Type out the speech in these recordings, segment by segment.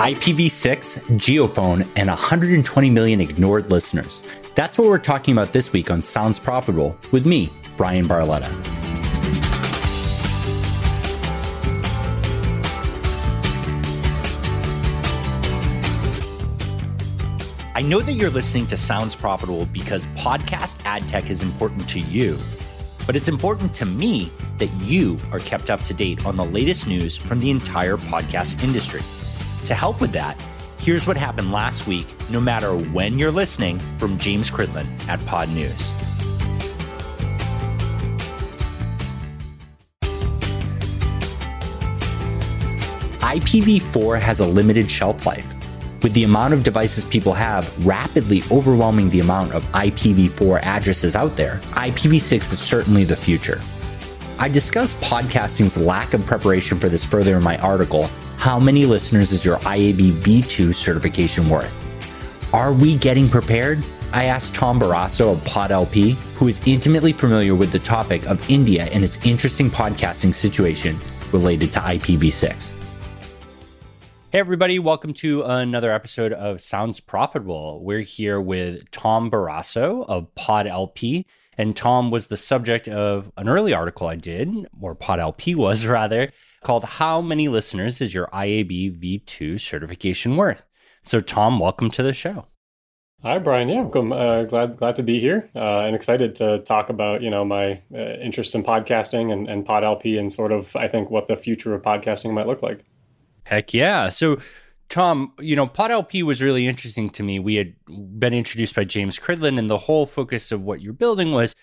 IPv6, JioPhone, and 120 million ignored listeners. That's what we're talking about this week on Sounds Profitable with me, Bryan Barletta. I know that you're listening to Sounds Profitable because podcast ad tech is important to you, but it's important to me that you are kept up to date on the latest news from the entire podcast industry. To help with that, here's what happened last week, no matter when you're listening, from James Cridland at Podnews. IPv4 has a limited shelf life, with the amount of devices people have rapidly overwhelming the amount of IPv4 addresses out there. IPv6 is certainly the future. I discuss podcasting's lack of preparation for this further in my article, How Many Listeners is Your IAB V2 Certification Worth? Are we getting prepared? I asked Tom Barasso of PodLP, who is intimately familiar with the topic of India and its interesting podcasting situation related to IPv6. Hey, everybody, welcome to another episode of Sounds Profitable. We're here with Tom Barasso of PodLP. And Tom was the subject of an early article I did, or Pod LP was rather, called How Many Listeners is Your IAB V2 Certification Worth? So, Tom, welcome to the show. Hi, Bryan. Yeah, I'm uh, glad glad to be here uh, and excited to talk about you know my uh, interest in podcasting and, and PodLP and sort of I think what the future of podcasting might look like. Heck yeah! So Tom, you know, PodLP was really interesting to me. We had been introduced by James Cridland, and the whole focus of what you're building was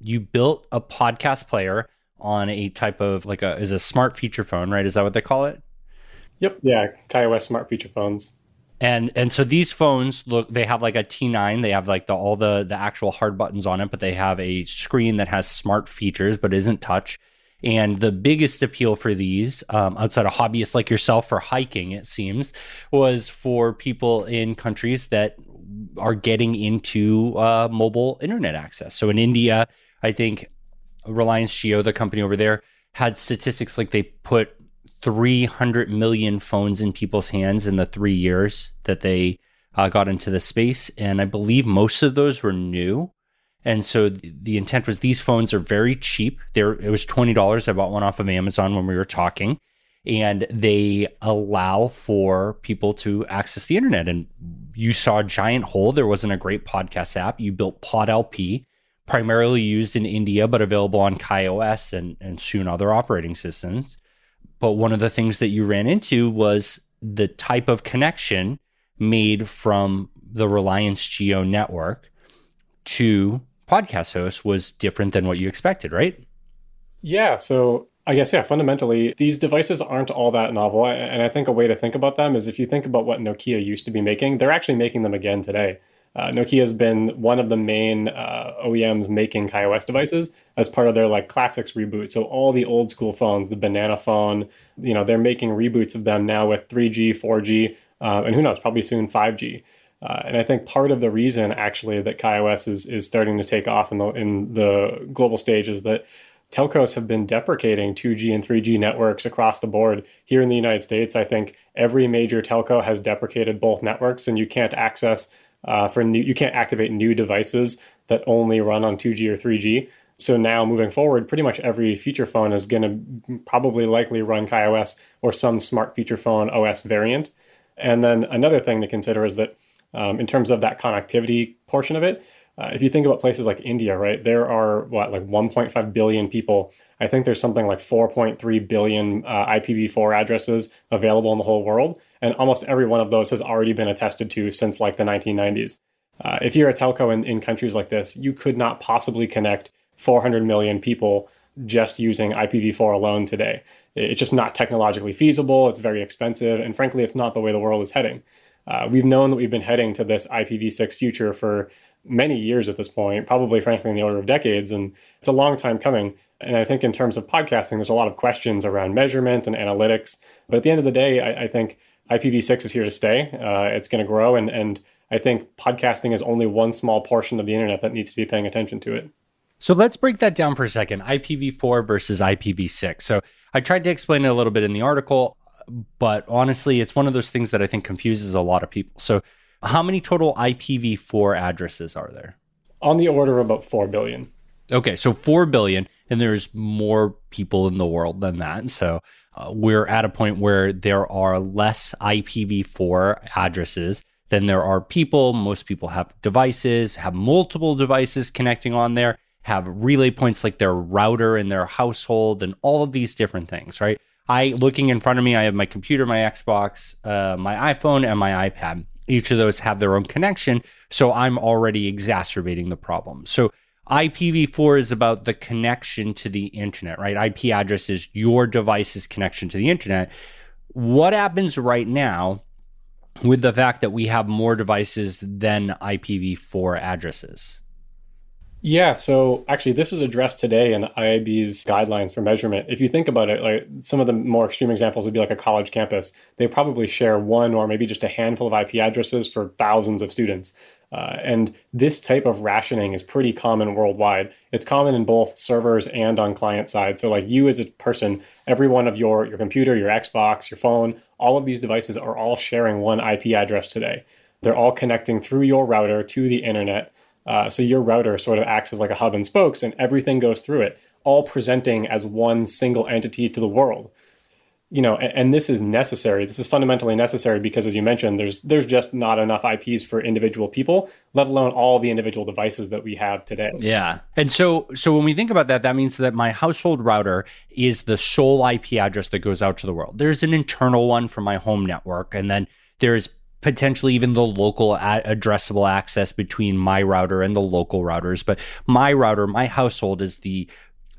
you built a podcast player on a type of like a is a smart feature phone, right? Is that what they call it? Yep. Yeah, KaiOS smart feature phones. And and so these phones look they have like a T9, they have like the all the the actual hard buttons on it, but they have a screen that has smart features but isn't touch and the biggest appeal for these, um, outside of hobbyists like yourself for hiking, it seems, was for people in countries that are getting into uh, mobile internet access. So in India, I think Reliance Jio, the company over there, had statistics like they put 300 million phones in people's hands in the three years that they uh, got into the space. And I believe most of those were new. And so the intent was these phones are very cheap. There, it was twenty dollars. I bought one off of Amazon when we were talking, and they allow for people to access the internet. And you saw a giant hole. There wasn't a great podcast app. You built PodLP, primarily used in India, but available on KaiOS and and soon other operating systems. But one of the things that you ran into was the type of connection made from the Reliance Jio network to podcast hosts was different than what you expected, right? Yeah. So I guess, yeah, fundamentally, these devices aren't all that novel. And I think a way to think about them is if you think about what Nokia used to be making, they're actually making them again today. Uh, Nokia has been one of the main uh, OEMs making KaiOS devices as part of their like classics reboot. So all the old school phones, the banana phone, you know, they're making reboots of them now with 3G, 4G, uh, and who knows, probably soon 5G. Uh, and I think part of the reason actually that KaiOS is is starting to take off in the in the global stage is that telcos have been deprecating 2G and 3G networks across the board. Here in the United States, I think every major telco has deprecated both networks, and you can't access uh, for new you can't activate new devices that only run on 2G or 3G. So now moving forward, pretty much every feature phone is going to probably likely run KaiOS or some smart feature phone OS variant. And then another thing to consider is that um, in terms of that connectivity portion of it. Uh, if you think about places like India, right, there are what like 1.5 billion people. I think there's something like 4.3 billion uh, IPv4 addresses available in the whole world, and almost every one of those has already been attested to since like the 1990s. Uh, if you're a telco in, in countries like this, you could not possibly connect 400 million people just using IPv4 alone today. It's just not technologically feasible. It's very expensive, and frankly, it's not the way the world is heading. Uh, we've known that we've been heading to this IPv6 future for many years at this point, probably, frankly, in the order of decades. And it's a long time coming. And I think in terms of podcasting, there's a lot of questions around measurement and analytics. But at the end of the day, I, I think IPv6 is here to stay. Uh, it's going to grow. And, and I think podcasting is only one small portion of the internet that needs to be paying attention to it. So let's break that down for a second IPv4 versus IPv6. So I tried to explain it a little bit in the article but honestly, it's one of those things that I think confuses a lot of people. So, how many total IPv4 addresses are there? On the order of about 4 billion. Okay, so 4 billion, and there's more people in the world than that. So, we're at a point where there are less IPv4 addresses than there are people. Most people have devices, have multiple devices connecting on there, have relay points like their router in their household, and all of these different things, right? I looking in front of me, I have my computer, my Xbox, uh, my iPhone, and my iPad. Each of those have their own connection, so I'm already exacerbating the problem. So IPv4 is about the connection to the internet, right? IP address is your device's connection to the internet. What happens right now with the fact that we have more devices than IPv4 addresses? Yeah, so actually, this is addressed today in IAB's guidelines for measurement. If you think about it, like some of the more extreme examples would be like a college campus. They probably share one or maybe just a handful of IP addresses for thousands of students. Uh, and this type of rationing is pretty common worldwide. It's common in both servers and on client side. So, like you as a person, every one of your your computer, your Xbox, your phone, all of these devices are all sharing one IP address today. They're all connecting through your router to the internet uh, so your router sort of acts as like a hub and spokes, and everything goes through it, all presenting as one single entity to the world. You know, and, and, this is necessary. This is fundamentally necessary because, as you mentioned, there's there's just not enough IPs for individual people, let alone all the individual devices that we have today. Yeah, and so so when we think about that, that means that my household router is the sole IP address that goes out to the world. There's an internal one for my home network, and then there's potentially even the local addressable access between my router and the local routers. But my router, my household is the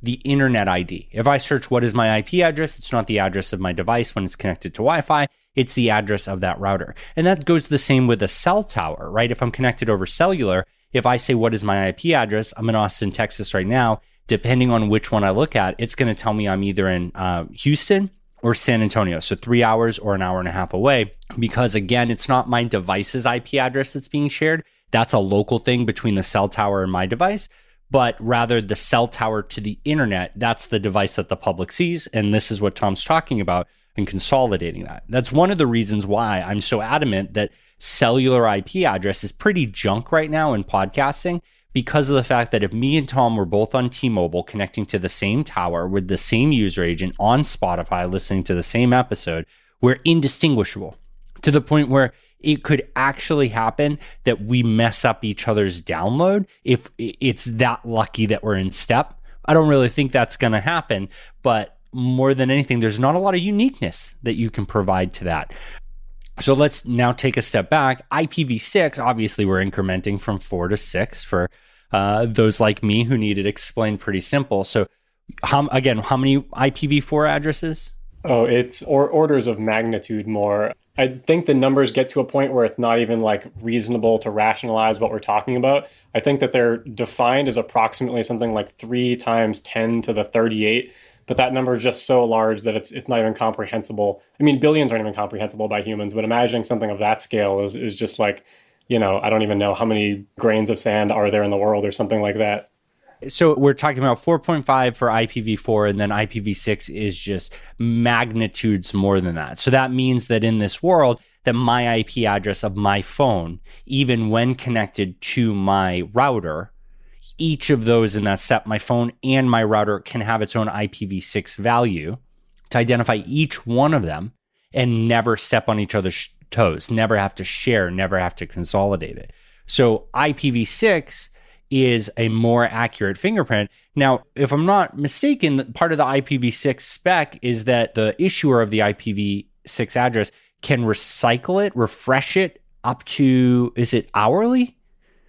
the internet ID. If I search what is my IP address, it's not the address of my device when it's connected to Wi-Fi. It's the address of that router. And that goes the same with a cell tower, right? If I'm connected over cellular, if I say what is my IP address, I'm in Austin, Texas right now. Depending on which one I look at, it's going to tell me I'm either in uh, Houston or San Antonio. So three hours or an hour and a half away. Because again, it's not my device's IP address that's being shared. That's a local thing between the cell tower and my device. But rather, the cell tower to the internet, that's the device that the public sees. And this is what Tom's talking about and consolidating that. That's one of the reasons why I'm so adamant that cellular IP address is pretty junk right now in podcasting because of the fact that if me and Tom were both on T Mobile connecting to the same tower with the same user agent on Spotify listening to the same episode, we're indistinguishable to the point where it could actually happen that we mess up each other's download if it's that lucky that we're in step. I don't really think that's going to happen, but more than anything, there's not a lot of uniqueness that you can provide to that. So let's now take a step back. IPv6, obviously, we're incrementing from four to six for uh, those like me who need it explained pretty simple. So, how, again, how many IPv4 addresses? Oh, it's or orders of magnitude more. I think the numbers get to a point where it's not even like reasonable to rationalize what we're talking about. I think that they're defined as approximately something like three times 10 to the 38, but that number is just so large that it's it's not even comprehensible. I mean, billions aren't even comprehensible by humans, but imagining something of that scale is is just like you know, I don't even know how many grains of sand are there in the world or something like that. So we're talking about 4.5 for IPv4 and then IPv6 is just magnitudes more than that. So that means that in this world that my IP address of my phone, even when connected to my router, each of those in that step, my phone and my router can have its own IPv6 value to identify each one of them and never step on each other's toes, never have to share, never have to consolidate it. So IPv6 is a more accurate fingerprint. Now, if I'm not mistaken, part of the IPv6 spec is that the issuer of the IPv6 address can recycle it, refresh it up to, is it hourly?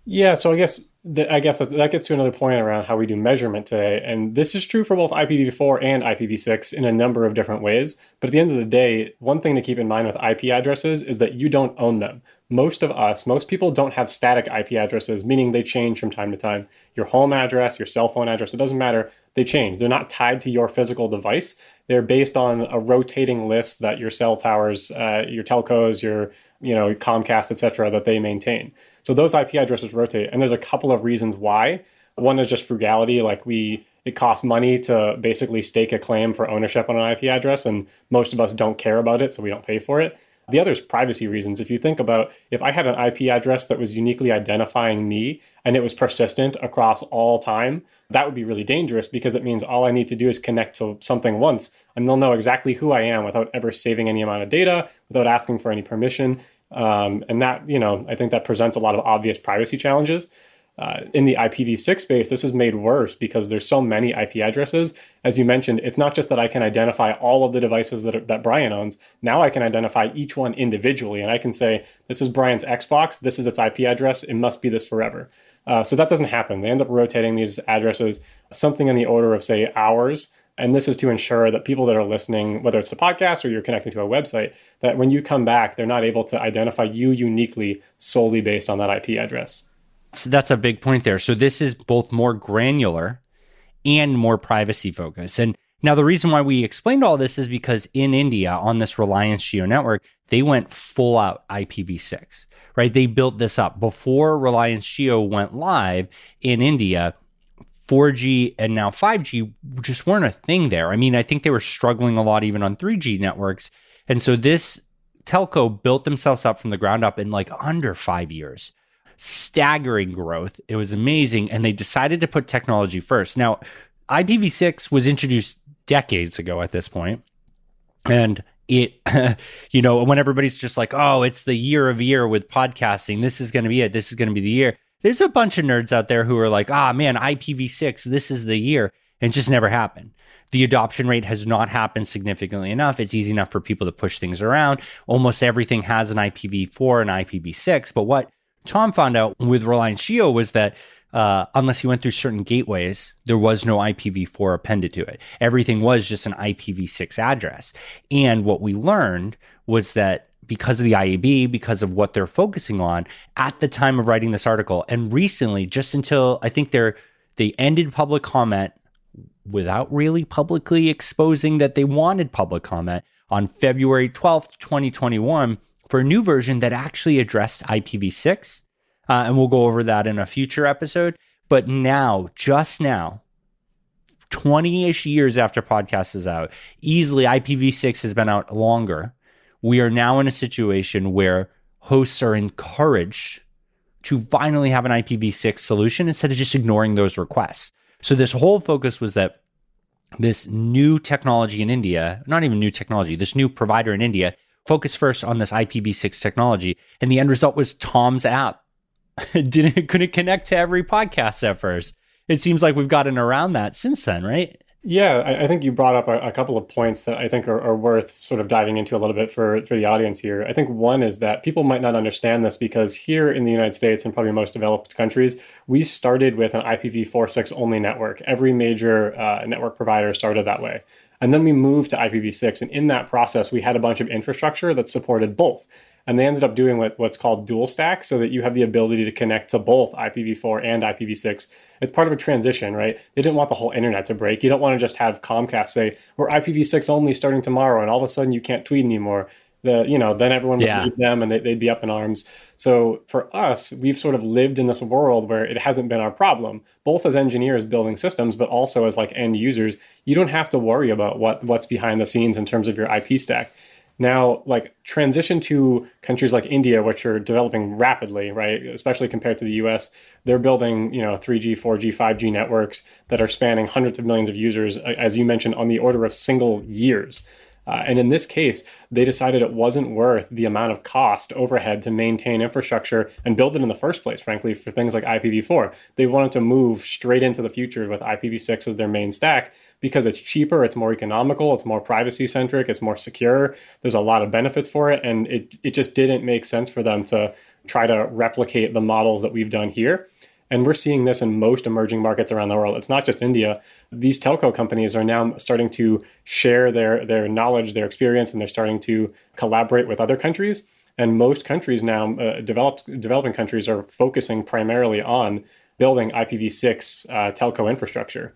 Yeah, so I guess I guess that, that gets to another point around how we do measurement today. And this is true for both IPv4 and IPv6 in a number of different ways. But at the end of the day, one thing to keep in mind with IP addresses is that you don't own them. Most of us, most people don't have static IP addresses, meaning they change from time to time. Your home address, your cell phone address, it doesn't matter. They change. They're not tied to your physical device. They're based on a rotating list that your cell towers, uh, your telcos, your you know Comcast, et cetera, that they maintain. So those IP addresses rotate, and there's a couple of reasons why. One is just frugality, like we it costs money to basically stake a claim for ownership on an IP address, and most of us don't care about it, so we don't pay for it. The other is privacy reasons. If you think about if I had an IP address that was uniquely identifying me and it was persistent across all time, that would be really dangerous because it means all I need to do is connect to something once and they'll know exactly who I am without ever saving any amount of data, without asking for any permission. Um, and that, you know, I think that presents a lot of obvious privacy challenges. Uh, in the IPv6 space, this is made worse because there's so many IP addresses. As you mentioned, it's not just that I can identify all of the devices that, are, that Bryan owns. Now I can identify each one individually, and I can say, this is Bryan's Xbox, this is its IP address, it must be this forever. Uh, so that doesn't happen. They end up rotating these addresses something in the order of, say, hours. And this is to ensure that people that are listening, whether it's a podcast or you're connecting to a website, that when you come back, they're not able to identify you uniquely solely based on that IP address. So that's a big point there. So this is both more granular and more privacy focused. And now the reason why we explained all this is because in India on this Reliance Jio network, they went full out IPv6, right? They built this up before Reliance Jio went live in India. 4G and now 5G just weren't a thing there. I mean, I think they were struggling a lot even on 3G networks. And so this telco built themselves up from the ground up in like under five years staggering growth. It was amazing. And they decided to put technology first. Now, IPv6 was introduced decades ago at this point, And it, you know, when everybody's just like, oh, it's the year of year with podcasting, this is going to be it. This is going to be the year. There's a bunch of nerds out there who are like, ah, man, IPv6, this is the year. And just never happened. The adoption rate has not happened significantly enough. It's easy enough for people to push things around. Almost everything has an IPv4 and IPv6. But what Tom found out with Reliance Jio was that uh, unless you went through certain gateways, there was no IPv4 appended to it. Everything was just an IPv6 address. And what we learned was that because of the IAB, because of what they're focusing on at the time of writing this article, and recently, just until I think they're they ended public comment without really publicly exposing that they wanted public comment on February 12th, 2021 for a new version that actually addressed IPv6. Uh, and we'll go over that in a future episode. But now, just now, 20 ish years after podcast is out, easily IPv6 has been out longer. We are now in a situation where hosts are encouraged to finally have an IPv6 solution instead of just ignoring those requests. So, this whole focus was that this new technology in India, not even new technology, this new provider in India focused first on this IPv6 technology. And the end result was Tom's app didn't couldn't connect to every podcast at first. It seems like we've gotten around that since then, right? Yeah, I, I think you brought up a, a, couple of points that I think are, are, worth sort of diving into a little bit for, for the audience here. I think one is that people might not understand this because here in the United States and probably most developed countries, we started with an IPv4-6 only network. Every major uh, network provider started that way. And then we moved to IPv6. And in that process, we had a bunch of infrastructure that supported both. And they ended up doing what, what's called dual stack so that you have the ability to connect to both IPv4 and IPv6. It's part of a transition, right? They didn't want the whole internet to break. You don't want to just have Comcast say, we're IPv6 only starting tomorrow, and all of a sudden you can't tweet anymore the you know then everyone would yeah. them and they, would be up in arms so for us we've sort of lived in this world where it hasn't been our problem both as engineers building systems but also as like end users you don't have to worry about what what's behind the scenes in terms of your ip stack now like transition to countries like india which are developing rapidly right? Especially compared to the us they're building you know 3g 4g 5g networks that are spanning hundreds of millions of users as you mentioned on the order of single years uh, and in this case, they decided it wasn't worth the amount of cost overhead to maintain infrastructure and build it in the first place, frankly, for things like IPv4. They wanted to move straight into the future with IPv6 as their main stack because it's cheaper, it's more economical, it's more privacy centric, it's more secure. There's a lot of benefits for it. And it, it just didn't make sense for them to try to replicate the models that we've done here. And we're seeing this in most emerging markets around the world. It's not just India. These telco companies are now starting to share their, their knowledge, their experience, and they're starting to collaborate with other countries. And most countries now, uh, developed developing countries, are focusing primarily on building IPv6 uh, telco infrastructure.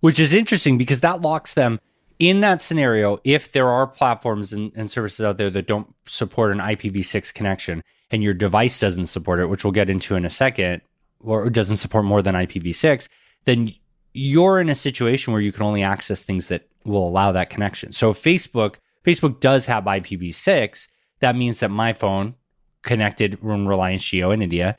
Which is interesting because that locks them in that scenario. If there are platforms and, and services out there that don't support an IPv6 connection and your device doesn't support it, which we'll get into in a second, or doesn't support more than IPv6, then you're in a situation where you can only access things that will allow that connection. So Facebook, Facebook does have IPv6. That means that my phone connected from Reliance Jio in India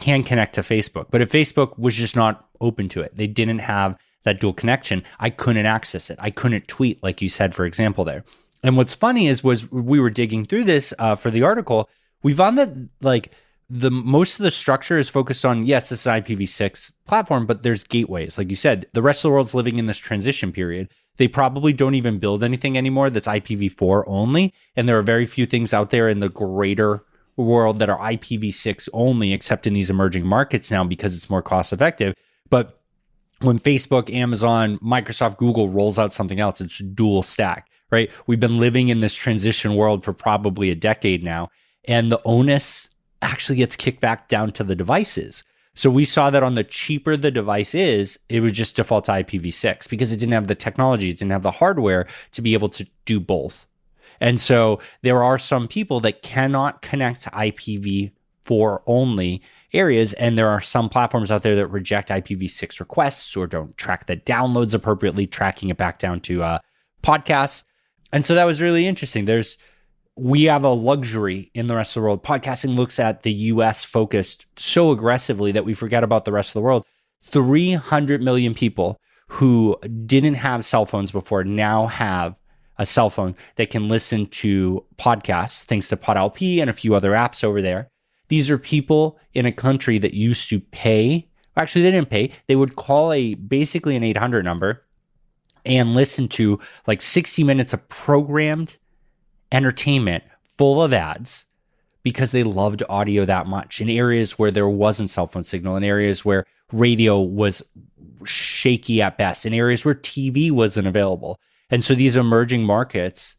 can connect to Facebook. But if Facebook was just not open to it, they didn't have that dual connection, I couldn't access it. I couldn't tweet, like you said, for example, there. And what's funny is, was we were digging through this uh, for the article, we found that like the most of the structure is focused on yes, this is an IPv6 platform, but there's gateways. Like you said, the rest of the world's living in this transition period. They probably don't even build anything anymore that's IPv4 only. And there are very few things out there in the greater world that are IPv6 only, except in these emerging markets now because it's more cost effective. But when Facebook, Amazon, Microsoft, Google rolls out something else, it's dual stack, right? We've been living in this transition world for probably a decade now. And the onus actually gets kicked back down to the devices. So we saw that on the cheaper the device is, it was just default to IPv6 because it didn't have the technology, it didn't have the hardware to be able to do both. And so there are some people that cannot connect to IPv4 only areas. And there are some platforms out there that reject IPv6 requests or don't track the downloads appropriately, tracking it back down to uh, podcasts. And so that was really interesting. There's we have a luxury in the rest of the world. Podcasting looks at the US focused so aggressively that we forget about the rest of the world. 300 million people who didn't have cell phones before now have a cell phone that can listen to podcasts thanks to PodLP and a few other apps over there. These are people in a country that used to pay. Actually, they didn't pay. They would call a basically an 800 number and listen to like 60 minutes of programmed entertainment full of ads because they loved audio that much in areas where there wasn't cell phone signal, in areas where radio was shaky at best, in areas where TV wasn't available. And so these emerging markets,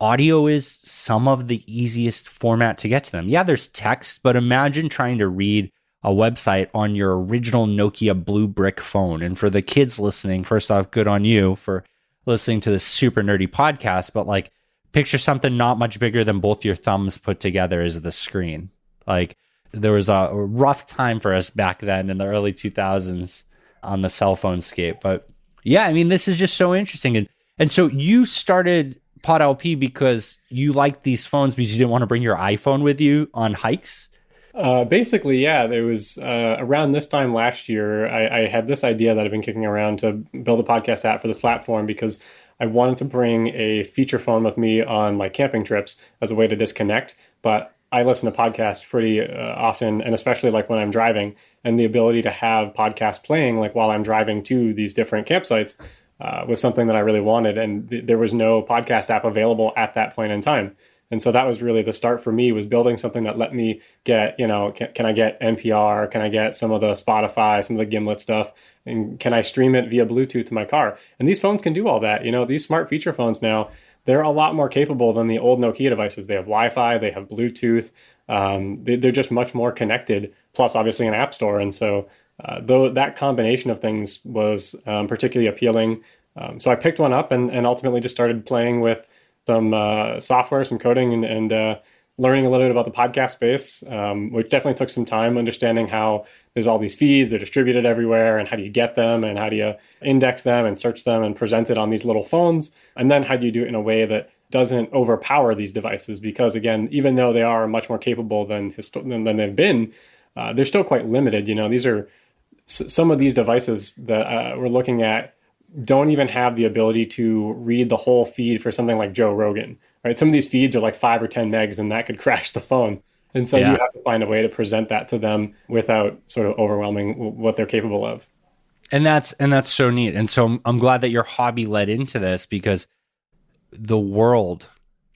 audio is some of the easiest format to get to them. Yeah, there's text, but imagine trying to read a website on your original Nokia blue brick phone. And for the kids listening, first off, good on you for listening to this super nerdy podcast, but like picture something not much bigger than both your thumbs put together as the screen. Like there was a rough time for us back then in the early 2000s on the cell phone scape. But yeah, I mean, this is just so interesting. And, and so you started PodLP because you liked these phones because you didn't want to bring your iPhone with you on hikes? Uh, basically, yeah. There was uh, around this time last year, I, I, had this idea that I've been kicking around to build a podcast app for this platform because I wanted to bring a feature phone with me on like camping trips as a way to disconnect. But I listen to podcasts pretty uh, often, and especially like when I'm driving, and the ability to have podcasts playing like while I'm driving to these different campsites uh, was something that I really wanted. And th- there was no podcast app available at that point in time. And so that was really the start for me was building something that let me get, you know, can, can I get NPR? Can I get some of the Spotify, some of the Gimlet stuff? And can I stream it via Bluetooth to my car? And these phones can do all that. You know, these smart feature phones now, they're a lot more capable than the old Nokia devices. They have Wi-Fi, they have Bluetooth. Um, they, are just much more connected. Plus, obviously, an app store. And so, uh, though that combination of things was um, particularly appealing, um, so I picked one up and, and ultimately just started playing with some uh, software, some coding, and, and uh, learning a little bit about the podcast space, um, which definitely took some time understanding how there's all these feeds, they're distributed everywhere, and how do you get them, and how do you index them and search them and present it on these little phones, and then how do you do it in a way that doesn't overpower these devices? Because again, even though they are much more capable than histo- than, than they've been, uh, they're still quite limited. You know, these are s- some of these devices that uh, we're looking at don't even have the ability to read the whole feed for something like Joe Rogan, right? Some of these feeds are like five or 10 megs and that could crash the phone. And so yeah. you have to find a way to present that to them without sort of overwhelming what they're capable of. And that's and that's so neat. And so I'm glad that your hobby led into this because the world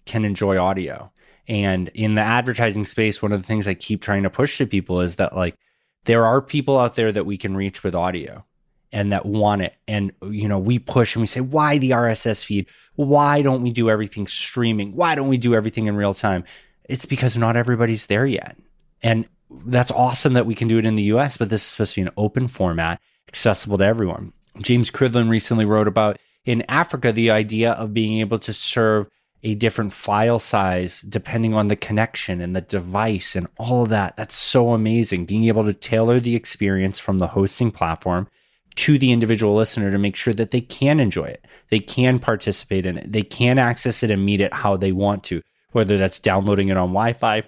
can enjoy audio. And in the advertising space, one of the things I keep trying to push to people is that like there are people out there that we can reach with audio and that want it. And, you know, we push and we say, why the RSS feed? Why don't we do everything streaming? Why don't we do everything in real time? It's because not everybody's there yet. And that's awesome that we can do it in the US, but this is supposed to be an open format, accessible to everyone. James Cridland recently wrote about in Africa the idea of being able to serve a different file size depending on the connection and the device and all of that. That's so amazing. Being able to tailor the experience from the hosting platform to the individual listener to make sure that they can enjoy it, they can participate in it, they can access it and meet it how they want to, whether that's downloading it on Wi Fi,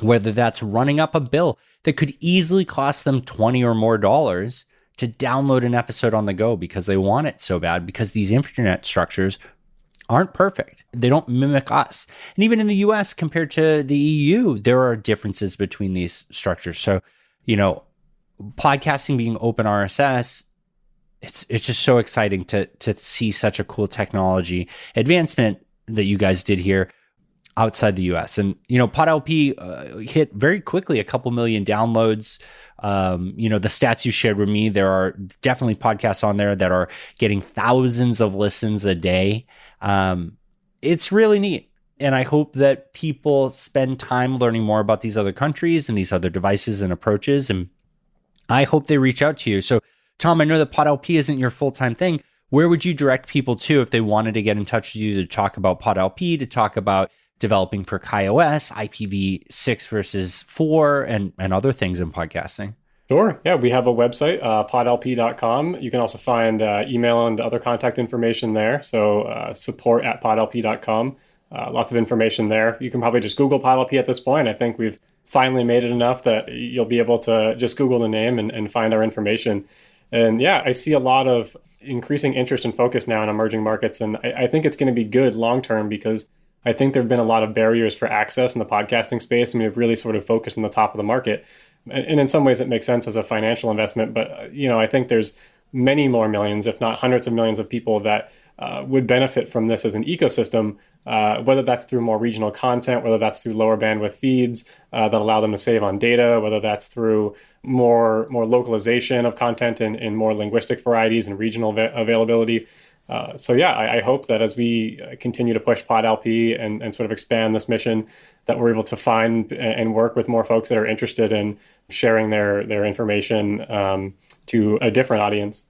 whether that's running up a bill that could easily cost them 20 or more dollars to download an episode on the go because they want it so bad because these internet structures aren't perfect. They don't mimic us. And even in the US compared to the EU, there are differences between these structures. So, you know, podcasting being open RSS, it's it's just so exciting to to see such a cool technology advancement that you guys did here outside the US. And you know, PodLP uh, hit very quickly a couple million downloads. Um, you know, the stats you shared with me, there are definitely podcasts on there that are getting thousands of listens a day. Um, it's really neat. And I hope that people spend time learning more about these other countries and these other devices and approaches. And I hope they reach out to you. So, Tom, I know that PodLP isn't your full time thing. Where would you direct people to if they wanted to get in touch with you to talk about PodLP, to talk about developing for KaiOS, IPv6 versus 4, and, and other things in podcasting? Sure. Yeah, we have a website, uh, podlp.com. You can also find uh, email and other contact information there. So uh, support at podlp.com. Uh, lots of information there. You can probably just Google PodLP at this point. I think we've finally made it enough that you'll be able to just Google the name and, and find our information. And yeah, I see a lot of increasing interest and focus now in emerging markets. And I, I think it's going to be good long term because I think there have been a lot of barriers for access in the podcasting space. I mean, we've really sort of focused on the top of the market. And in some ways, it makes sense as a financial investment. But, you know, I think there's many more millions, if not hundreds of millions of people that uh, would benefit from this as an ecosystem, uh, whether that's through more regional content, whether that's through lower bandwidth feeds uh, that allow them to save on data, whether that's through more more localization of content in, in more linguistic varieties and regional va- availability. Uh, so yeah, I, I, hope that as we uh, continue to push PodLP and, and sort of expand this mission, that we're able to find and work with more folks that are interested in sharing their their information um, to a different audience.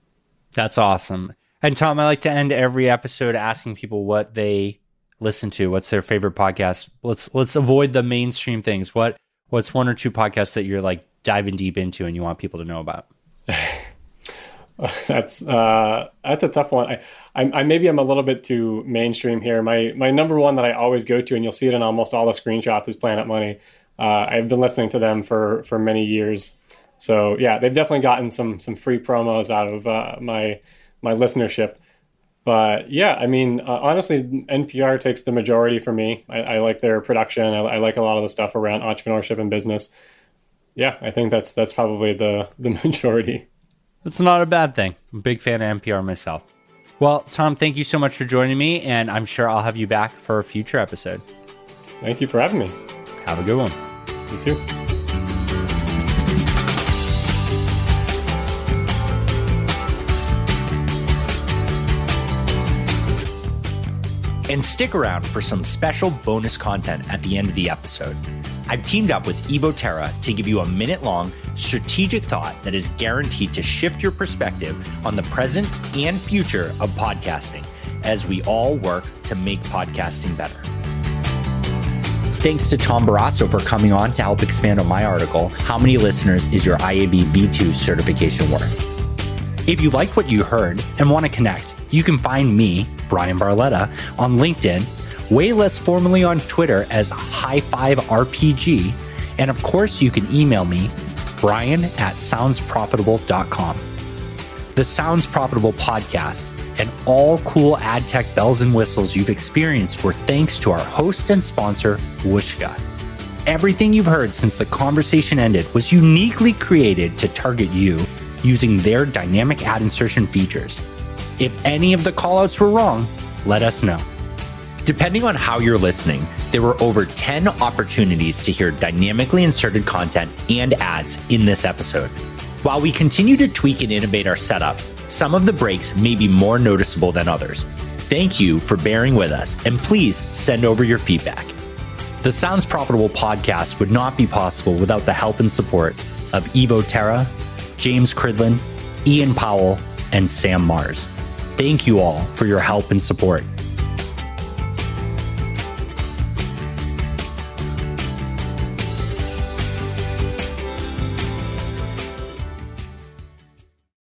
That's awesome. And Tom, I like to end every episode asking people what they listen to, what's their favorite podcast. Let's let's avoid the mainstream things. What what's one or two podcasts that you're like diving deep into and you want people to know about? that's uh, that's a tough one. I, I, I, maybe I'm a little bit too mainstream here. My my number one that I always go to, and you'll see it in almost all the screenshots, is Planet Money. Uh, I've been listening to them for for many years. So yeah, they've definitely gotten some some free promos out of uh, my my listenership. But yeah, I mean, uh, honestly, NPR takes the majority for me. I, I like their production. I, I, like a lot of the stuff around entrepreneurship and business. Yeah, I think that's that's probably the the majority. That's not a bad thing. I'm a big fan of NPR myself. Well, Tom, thank you so much for joining me, and I'm sure I'll have you back for a future episode. Thank you for having me. Have a good one. You too. And stick around for some special bonus content at the end of the episode. I've teamed up with Evo Terra to give you a minute long strategic thought that is guaranteed to shift your perspective on the present and future of podcasting as we all work to make podcasting better. Thanks to Tom Barasso for coming on to help expand on my article, How Many Listeners is Your IAB V2 Certification Worth? If you like what you heard and want to connect, you can find me Bryan Barletta, on LinkedIn, way less formally on Twitter as High Five RPG. And of course, you can email me, bryan at soundsprofitable.com. The Sounds Profitable podcast and all cool ad tech bells and whistles you've experienced were thanks to our host and sponsor, Whooshkaa. Everything you've heard since the conversation ended was uniquely created to target you using their dynamic ad insertion features. If any of the callouts were wrong, let us know. Depending on how you're listening, there were over 10 opportunities to hear dynamically inserted content and ads in this episode. While we continue to tweak and innovate our setup, some of the breaks may be more noticeable than others. Thank you for bearing with us, and please send over your feedback. The Sounds Profitable podcast would not be possible without the help and support of Evo Terra, James Cridland, Ian Powell, and Sam Mars. Thank you all for your help and support.